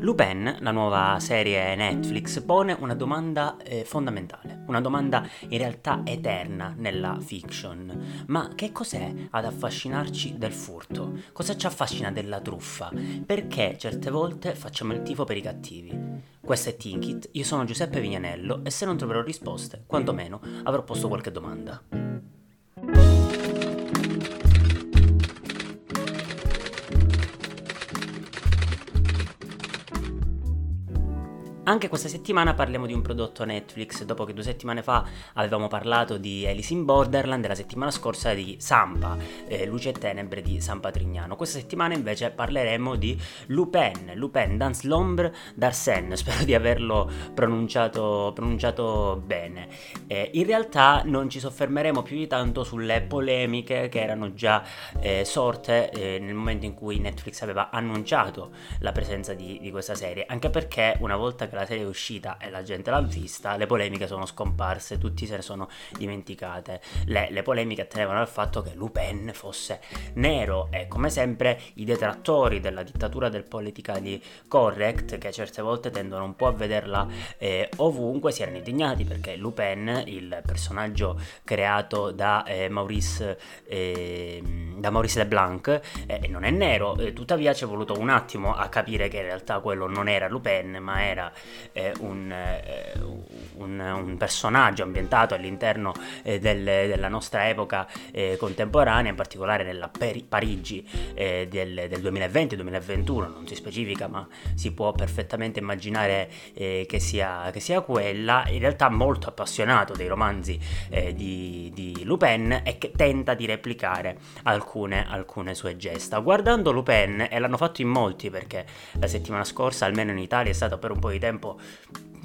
Lupin, la nuova serie Netflix, pone una domanda eh, fondamentale, una domanda in realtà eterna nella fiction. Ma che cos'è ad affascinarci del furto? Cosa ci affascina della truffa? Perché certe volte facciamo il tifo per i cattivi? Questo è Tinkit, io sono Giuseppe Vignanello e se non troverò risposte, quantomeno avrò posto qualche domanda. Anche questa settimana parliamo di un prodotto Netflix, dopo che due settimane fa avevamo parlato di Alice in Borderland e la settimana scorsa di Sampa, eh, Luce e Tenebre di San Patrignano. Questa settimana invece parleremo di Lupin, Lupin dans l'ombre d'Arsène, spero di averlo pronunciato, pronunciato bene. Eh, in realtà non ci soffermeremo più di tanto sulle polemiche che erano già eh, sorte eh, nel momento in cui Netflix aveva annunciato la presenza di, di questa serie, anche perché una volta che la la serie è uscita e la gente l'ha vista, le polemiche sono scomparse, tutti se ne sono dimenticate. Le, le polemiche tenevano al fatto che Lupin fosse nero e come sempre i detrattori della dittatura del politically correct, che certe volte tendono un po' a vederla eh, ovunque, si erano indignati perché Lupin, il personaggio creato da eh, Maurice, eh, da Maurice Leblanc, eh, non è nero, tuttavia ci è voluto un attimo a capire che in realtà quello non era Lupin, ma era eh, un, un, un, personaggio ambientato all'interno eh, del, della nostra epoca eh, contemporanea, in particolare nella Peri- Parigi eh, del, del 2020-2021, non si specifica ma si può perfettamente immaginare eh, che sia, che, sia, quella, in realtà molto appassionato dei romanzi di, di, Lupin e che tenta di replicare alcune, alcune sue gesta. Guardando Lupin, e l'hanno fatto in molti perché la settimana scorsa, almeno in Italia, è stato per un po' di tempo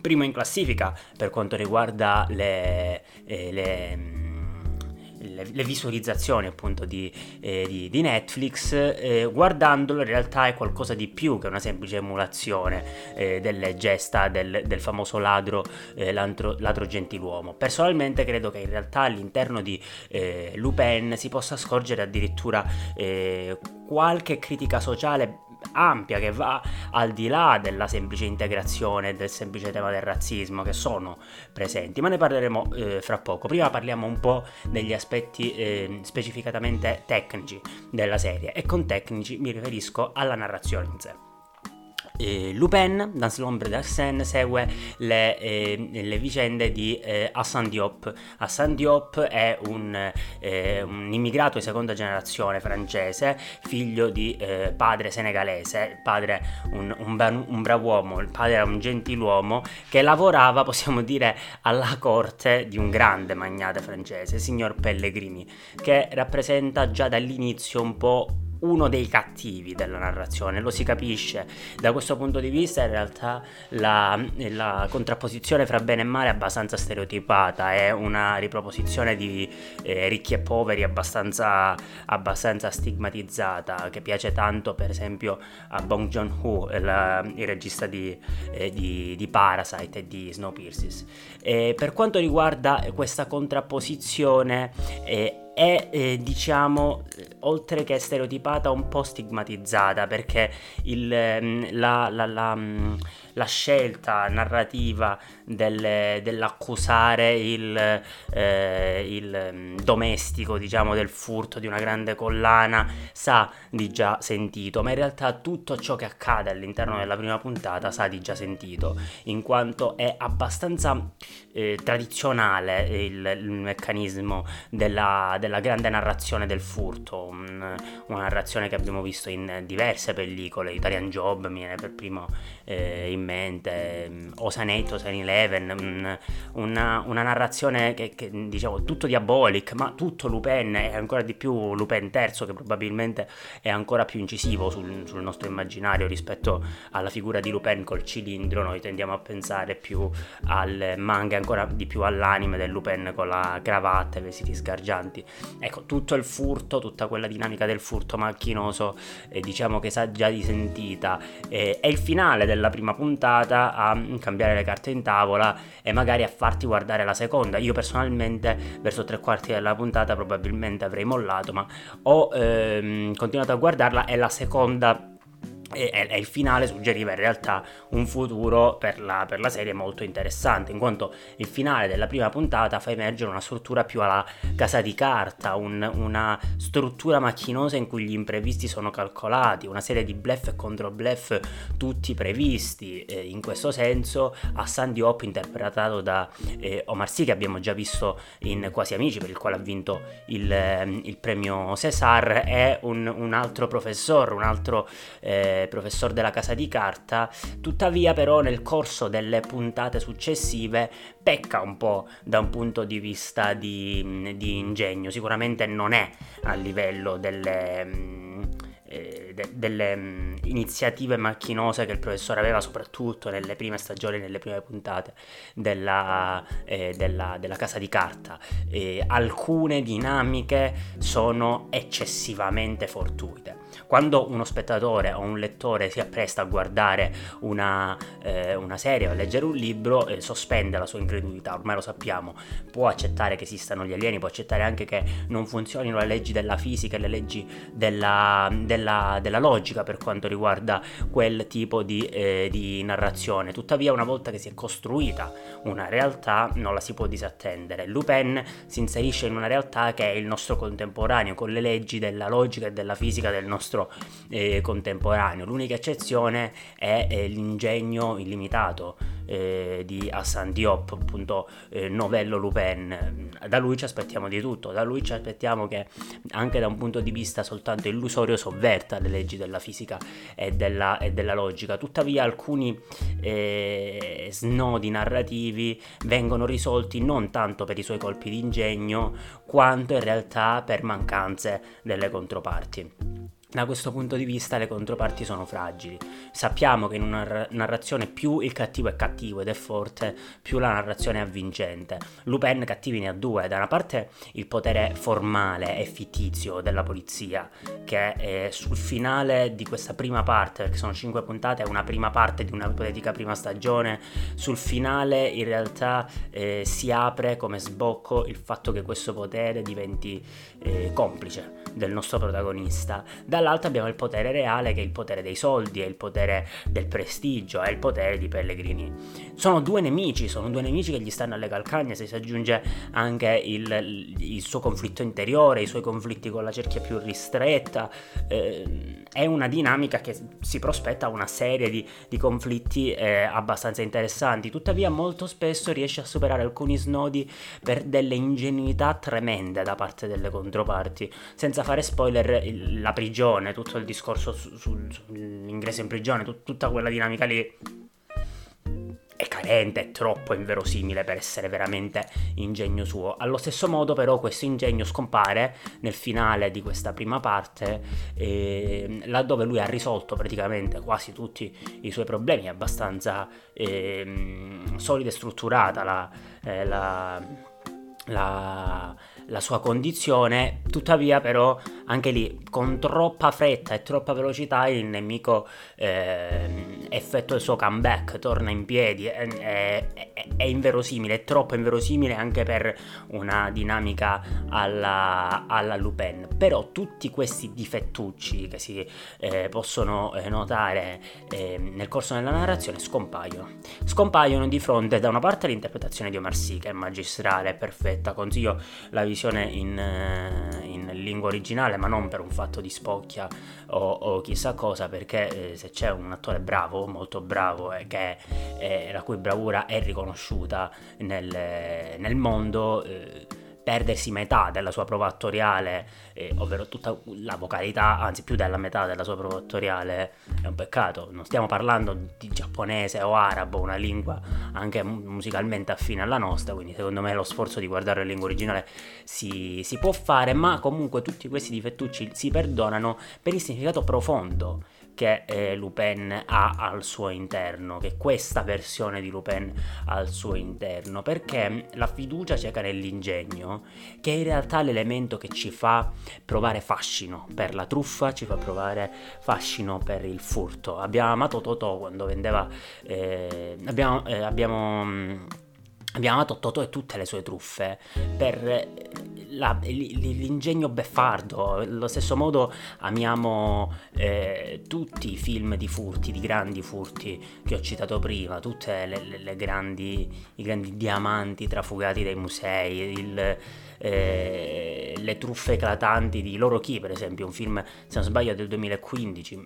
primo in classifica per quanto riguarda le, eh, le, le, le, visualizzazioni appunto di, eh, di, di Netflix, eh, guardandolo in realtà è qualcosa di più che una semplice emulazione eh, delle gesta del, del famoso ladro, eh, ladro gentiluomo. Personalmente credo che in realtà all'interno di eh, Lupin si possa scorgere addirittura eh, qualche critica sociale ampia che va al di là della semplice integrazione del semplice tema del razzismo che sono presenti, ma ne parleremo eh, fra poco. Prima parliamo un po' degli aspetti eh, specificatamente tecnici della serie e con tecnici mi riferisco alla narrazione in sé. Eh, Lupin, dans l'ombre d'Arsène, segue le, eh, le vicende di eh, Hassan Diop. Hassan Diop è un, eh, un, immigrato di seconda generazione francese, figlio di eh, padre senegalese, padre un, un, un bravo uomo, il padre era un gentiluomo che lavorava, possiamo dire, alla corte di un grande magnate francese, signor Pellegrini, che rappresenta già dall'inizio un po' uno dei cattivi della narrazione, lo si capisce. Da questo punto di vista in realtà la, la contrapposizione fra bene e male è abbastanza stereotipata, è una riproposizione di eh, ricchi e poveri abbastanza, abbastanza, stigmatizzata, che piace tanto per esempio a Bong Joon-ho, il, il regista di, eh, di, di, Parasite e di Snowpiercer. E per quanto riguarda questa contrapposizione... Eh, è eh, diciamo oltre che stereotipata un po' stigmatizzata perché il, mm, la, la, la, mm, la scelta narrativa del, dell'accusare il, eh, il, mm, domestico diciamo del furto di una grande collana sa di già sentito. Ma in realtà tutto ciò che accade all'interno della prima puntata sa di già sentito in quanto è abbastanza eh, tradizionale il, il meccanismo della, della, grande narrazione del furto un, una narrazione che abbiamo visto in diverse pellicole Italian Job mi viene per primo eh, in mente Ocean 8, Ocean Eleven, um, una, una, narrazione che, che, diciamo tutto diabolic, ma tutto Lupin e ancora di più Lupin III che probabilmente è ancora più incisivo sul, sul, nostro immaginario rispetto alla figura di Lupin col cilindro, noi tendiamo a pensare più al manga ancora di più all'anime del Lupin con la cravatta e i vestiti sgargianti. Ecco, tutto il furto, tutta quella dinamica del furto macchinoso, eh, diciamo che sa già di sentita, eh, è il finale del della prima puntata a cambiare le carte in tavola e magari a farti guardare la seconda. Io personalmente verso tre quarti della puntata probabilmente avrei mollato, ma ho ehm, continuato a guardarla e la seconda e, e, il finale suggeriva in realtà un futuro per la, per la, serie molto interessante, in quanto il finale della prima puntata fa emergere una struttura più alla casa di carta, un, una struttura macchinosa in cui gli imprevisti sono calcolati, una serie di bluff e controbluff tutti previsti. Eh, in questo senso, a Sandy Hop, interpretato da eh, Omar Sy, che abbiamo già visto in Quasi Amici, per il quale ha vinto il, il premio César, è un, un altro professore, un altro... Eh, professor della casa di carta, tuttavia però nel corso delle puntate successive pecca un po' da un punto di vista di, di ingegno, sicuramente non è a livello delle eh, de- delle mh, iniziative macchinose che il professore aveva soprattutto nelle prime stagioni, nelle prime puntate della, eh, della, della casa di carta. Eh, alcune dinamiche sono eccessivamente fortuite. Quando uno spettatore o un lettore si appresta a guardare una, eh, una serie o a leggere un libro, eh, sospende la sua incredulità, ormai lo sappiamo, può accettare che esistano gli alieni, può accettare anche che non funzionino le leggi della fisica e le leggi della, della della, logica per quanto riguarda quel tipo di, eh, di narrazione. Tuttavia, una volta che si è costruita una realtà, non la si può disattendere. Lupin si inserisce in una realtà che è il nostro contemporaneo, con le leggi della logica e della fisica del nostro eh, contemporaneo. L'unica eccezione è eh, l'ingegno illimitato eh, di Hassan Diop, appunto eh, novello Lupin. Da lui ci aspettiamo di tutto, da lui ci aspettiamo che anche da un punto di vista soltanto illusorio sovverta le leggi della fisica e della, e della logica. Tuttavia alcuni eh, snodi narrativi vengono risolti non tanto per i suoi colpi di ingegno, quanto in realtà per mancanze delle controparti. Da questo punto di vista le controparti sono fragili. Sappiamo che in una narrazione più il cattivo è cattivo ed è forte, più la narrazione è avvincente. Lupin cattivi ne ha due, da una parte il potere formale e fittizio della polizia, che sul finale di questa prima parte, perché sono cinque puntate, è una prima parte di una ipotetica prima stagione, sul finale in realtà eh, si apre come sbocco il fatto che questo potere diventi eh, complice del nostro protagonista. Dall'altro abbiamo il potere reale che è il potere dei soldi, è il potere del prestigio, è il potere di Pellegrini. Sono due nemici, sono due nemici che gli stanno alle calcagna, se si aggiunge anche il, il suo conflitto interiore, i suoi conflitti con la cerchia più ristretta. Eh, è una dinamica che si prospetta una serie di, di conflitti eh, abbastanza interessanti, tuttavia molto spesso riesce a superare alcuni snodi per delle ingenuità tremende da parte delle controparti, senza fare spoiler la prigione, tutto il discorso su, su, sull'ingresso in prigione, tut, tutta quella dinamica lì è carente, è troppo inverosimile per essere veramente ingegno suo. Allo stesso modo però questo ingegno scompare nel finale di questa prima parte, eh, laddove lui ha risolto praticamente quasi tutti i suoi problemi, è abbastanza eh, solida e strutturata la, eh, la, la la sua condizione, tuttavia però anche lì con troppa fretta e troppa velocità il nemico eh, effettua il suo comeback, torna in piedi, è, è, è, inverosimile, è troppo inverosimile anche per una dinamica alla, alla Lupin. Però tutti questi difettucci che si eh, possono eh, notare ehm, nel corso della narrazione scompaiono. Scompaiono di fronte da una parte all'interpretazione di Omar Sy che è magistrale, è perfetta, consiglio la visione visione in, eh, in, lingua originale, ma non per un fatto di spocchia o, o chissà cosa, perché eh, se c'è un attore bravo, molto bravo, e che, eh, la cui bravura è riconosciuta nel, nel mondo, eh, perdersi metà della sua prova attoriale, eh, ovvero tutta la vocalità, anzi più della metà della sua prova attoriale, è un peccato. Non stiamo parlando di giapponese o arabo, una lingua anche musicalmente affine alla nostra, quindi secondo me lo sforzo di guardare la lingua originale si, si può fare, ma comunque tutti questi difettucci si perdonano per il significato profondo che eh, Lupin ha al suo interno, che questa versione di Lupin ha al suo interno, perché la fiducia cieca nell'ingegno, che è in realtà l'elemento che ci fa provare fascino per la truffa, ci fa provare fascino per il furto. Abbiamo amato Totò quando vendeva... Eh, abbiamo... Eh, abbiamo mm, Abbiamo amato Totò e tutte le sue truffe per la, l'ingegno beffardo, allo stesso modo amiamo eh, tutti i film di furti, di grandi furti che ho citato prima, tutti i grandi diamanti trafugati dai musei, il eh, le truffe eclatanti di Loro Chi, per esempio, un film, se non sbaglio, del 2015,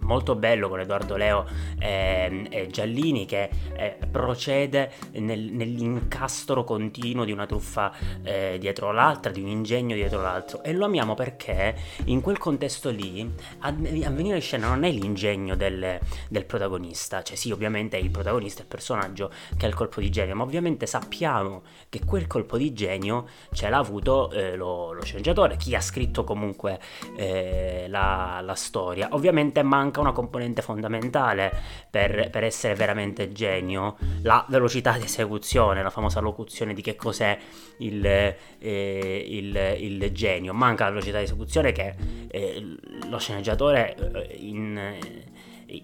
molto bello con Edoardo Leo e, e Giallini che eh, procede nel, nell'incastro continuo di una truffa eh, dietro l'altra, di un ingegno dietro l'altro. E lo amiamo perché in quel contesto lì a, a venire in scena non è l'ingegno del, del protagonista, cioè sì, ovviamente è il protagonista, il personaggio che ha il colpo di genio, ma ovviamente sappiamo che quel colpo di genio ce l'ha l'ha avuto eh, lo, lo, sceneggiatore, chi ha scritto comunque eh, la, la, storia. Ovviamente manca una componente fondamentale per, per, essere veramente genio, la velocità di esecuzione, la famosa locuzione di che cos'è il, eh, il, il genio. Manca la velocità di esecuzione che eh, lo sceneggiatore eh, in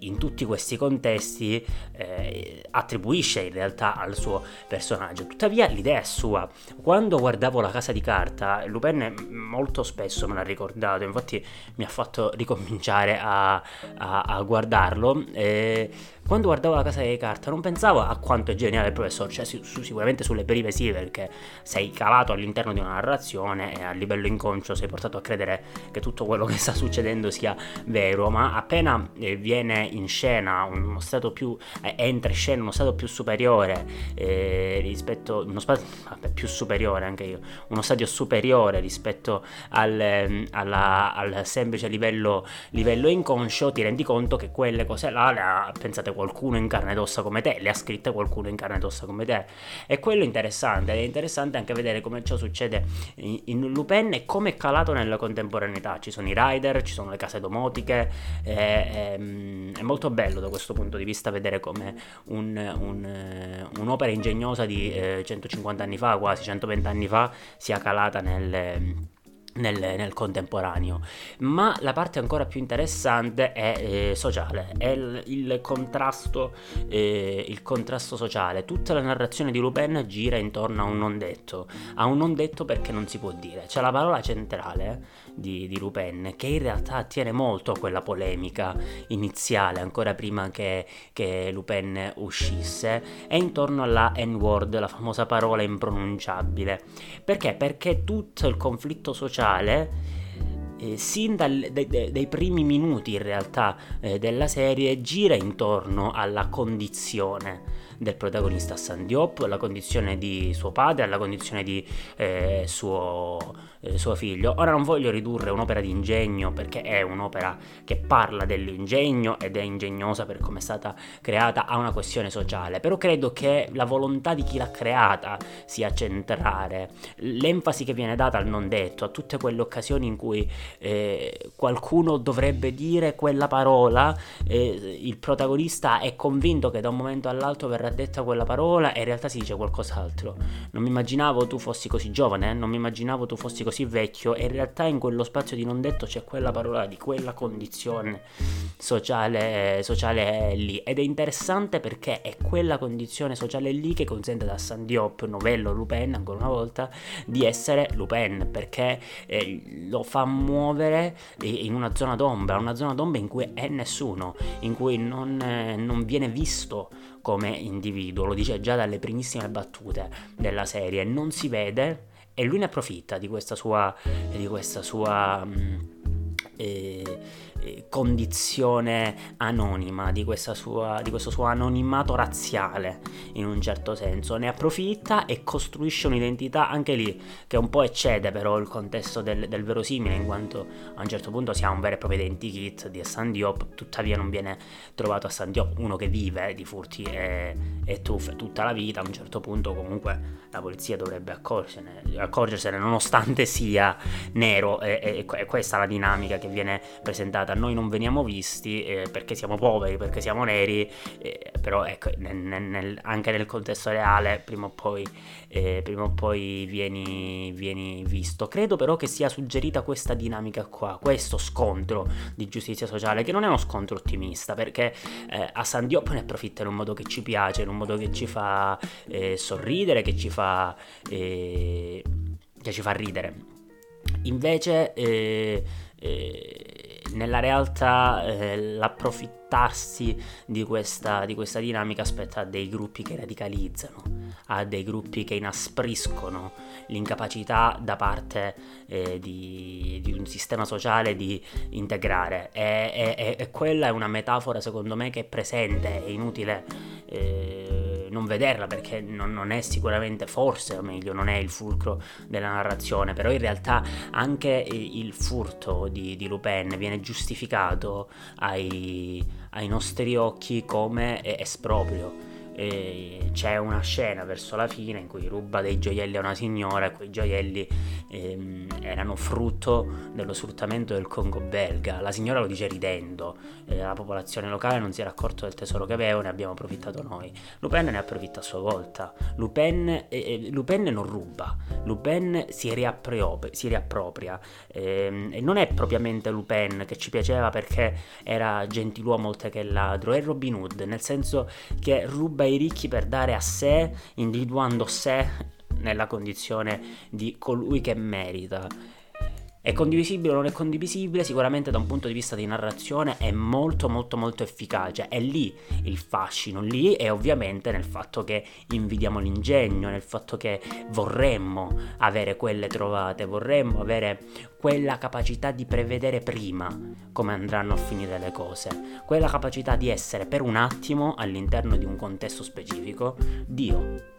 in tutti questi contesti eh, attribuisce in realtà al suo personaggio. Tuttavia l'idea è sua. Quando guardavo la casa di carta, Lupin molto spesso me l'ha ricordato, infatti mi ha fatto ricominciare a, a, a guardarlo. Eh, quando guardavo la casa di carta non pensavo a quanto è geniale il professor, cioè su, su, sicuramente sulle perive sì, perché sei calato all'interno di una narrazione e a livello inconscio sei portato a credere che tutto quello che sta succedendo sia vero, ma appena eh, viene in scena uno stato più, eh, entra in scena uno stato più superiore eh, rispetto, uno spazio, più superiore anche io, uno stadio superiore rispetto al, ehm, alla, al semplice livello, livello inconscio, ti rendi conto che quelle cose là le ha qualcuno in carne ed ossa come te, le ha scritte qualcuno in carne ed ossa come te. E quello è interessante, è interessante anche vedere come ciò succede in, in Lupin e come è calato nella contemporaneità. Ci sono i rider, ci sono le case domotiche, è, è, è molto bello da questo punto di vista vedere come un, un, un'opera ingegnosa di eh, 150 anni fa, quasi 120 anni fa, sia calata nel nel, nel, contemporaneo. Ma la parte ancora più interessante è eh, sociale, è il, il, contrasto, eh, il, contrasto, sociale. Tutta la narrazione di Lupin gira intorno a un non detto, a un non detto perché non si può dire. C'è la parola centrale di, di Lupin che in realtà attiene molto a quella polemica iniziale, ancora prima che, che Lupin uscisse, è intorno alla N-word, la famosa parola impronunciabile. Perché? Perché tutto il conflitto sociale eh, sin dal, dai, dai, primi minuti in realtà eh, della serie gira intorno alla condizione del protagonista San Diop, alla condizione di suo padre, alla condizione di eh, suo, eh, suo, figlio. Ora non voglio ridurre un'opera di ingegno perché è un'opera che parla dell'ingegno ed è ingegnosa per come è stata creata a una questione sociale, però credo che la volontà di chi l'ha creata sia centrale, l'enfasi che viene data al non detto, a tutte quelle occasioni in cui eh, qualcuno dovrebbe dire quella parola, eh, il protagonista è convinto che da un momento all'altro verrà detta quella parola e in realtà si dice qualcos'altro. Non mi immaginavo tu fossi così giovane, eh? non mi immaginavo tu fossi così vecchio e in realtà in quello spazio di non detto c'è quella parola di quella condizione sociale, sociale lì. Ed è interessante perché è quella condizione sociale lì che consente da San Diop, novello Lupin ancora una volta, di essere Lupin perché eh, lo fa muovere in una zona d'ombra, una zona d'ombra in cui è nessuno, in cui non, eh, non viene visto come individuo, lo dice già dalle primissime battute della serie, non si vede e lui ne approfitta di questa sua, di questa sua mm, eh, eh, condizione anonima, di, sua, di, questo suo anonimato razziale in un certo senso, ne approfitta e costruisce un'identità anche lì che un po' eccede però il contesto del, del verosimile in quanto a un certo punto si ha un vero e proprio identikit di San Diop, tuttavia non viene trovato a San Diop uno che vive di furti e, e truffe tutta la vita, a un certo punto comunque la polizia dovrebbe accorgersene, accorgersene nonostante sia nero e, e, e questa è la dinamica che viene presentata da noi non veniamo visti eh, perché siamo poveri, perché siamo neri, eh, però ecco, nel, nel, anche nel contesto reale prima o poi, eh, prima o poi vieni, vieni, visto. Credo però che sia suggerita questa dinamica qua, questo scontro di giustizia sociale, che non è uno scontro ottimista, perché eh, a San Diop ne approfitta in un modo che ci piace, in un modo che ci fa eh, sorridere, che ci fa... Eh, che ci fa ridere. Invece, eh, eh, nella realtà, eh, l'approfittarsi di questa, di questa dinamica aspetta a dei gruppi che radicalizzano, a dei gruppi che inaspriscono l'incapacità da parte eh, di, di, un sistema sociale di integrare. E, e, e, quella è una metafora, secondo me, che è presente, è inutile eh, non vederla perché non, non, è sicuramente, forse o meglio, non è il fulcro della narrazione, però in realtà anche il furto di, di Lupin viene giustificato ai, ai nostri occhi come esproprio e c'è una scena verso la fine in cui ruba dei gioielli a una signora e quei gioielli ehm, erano frutto dello sfruttamento del Congo belga. La signora lo dice ridendo, eh, la popolazione locale non si era accorto del tesoro che aveva, ne abbiamo approfittato noi. Lupin ne approfitta a sua volta. Lupin, eh, eh Lupin non ruba, Lupin si, riappropria, si riappropria. Eh, e non è propriamente Lupin che ci piaceva perché era gentiluomo oltre che ladro, è Robin Hood, nel senso che ruba ai ricchi per dare a sé, individuando sé nella condizione di colui che merita. È condivisibile o non è condivisibile? Sicuramente da un punto di vista di narrazione è molto molto molto efficace. È lì il fascino, lì e ovviamente nel fatto che invidiamo l'ingegno, nel fatto che vorremmo avere quelle trovate, vorremmo avere quella capacità di prevedere prima come andranno a finire le cose, quella capacità di essere per un attimo all'interno di un contesto specifico Dio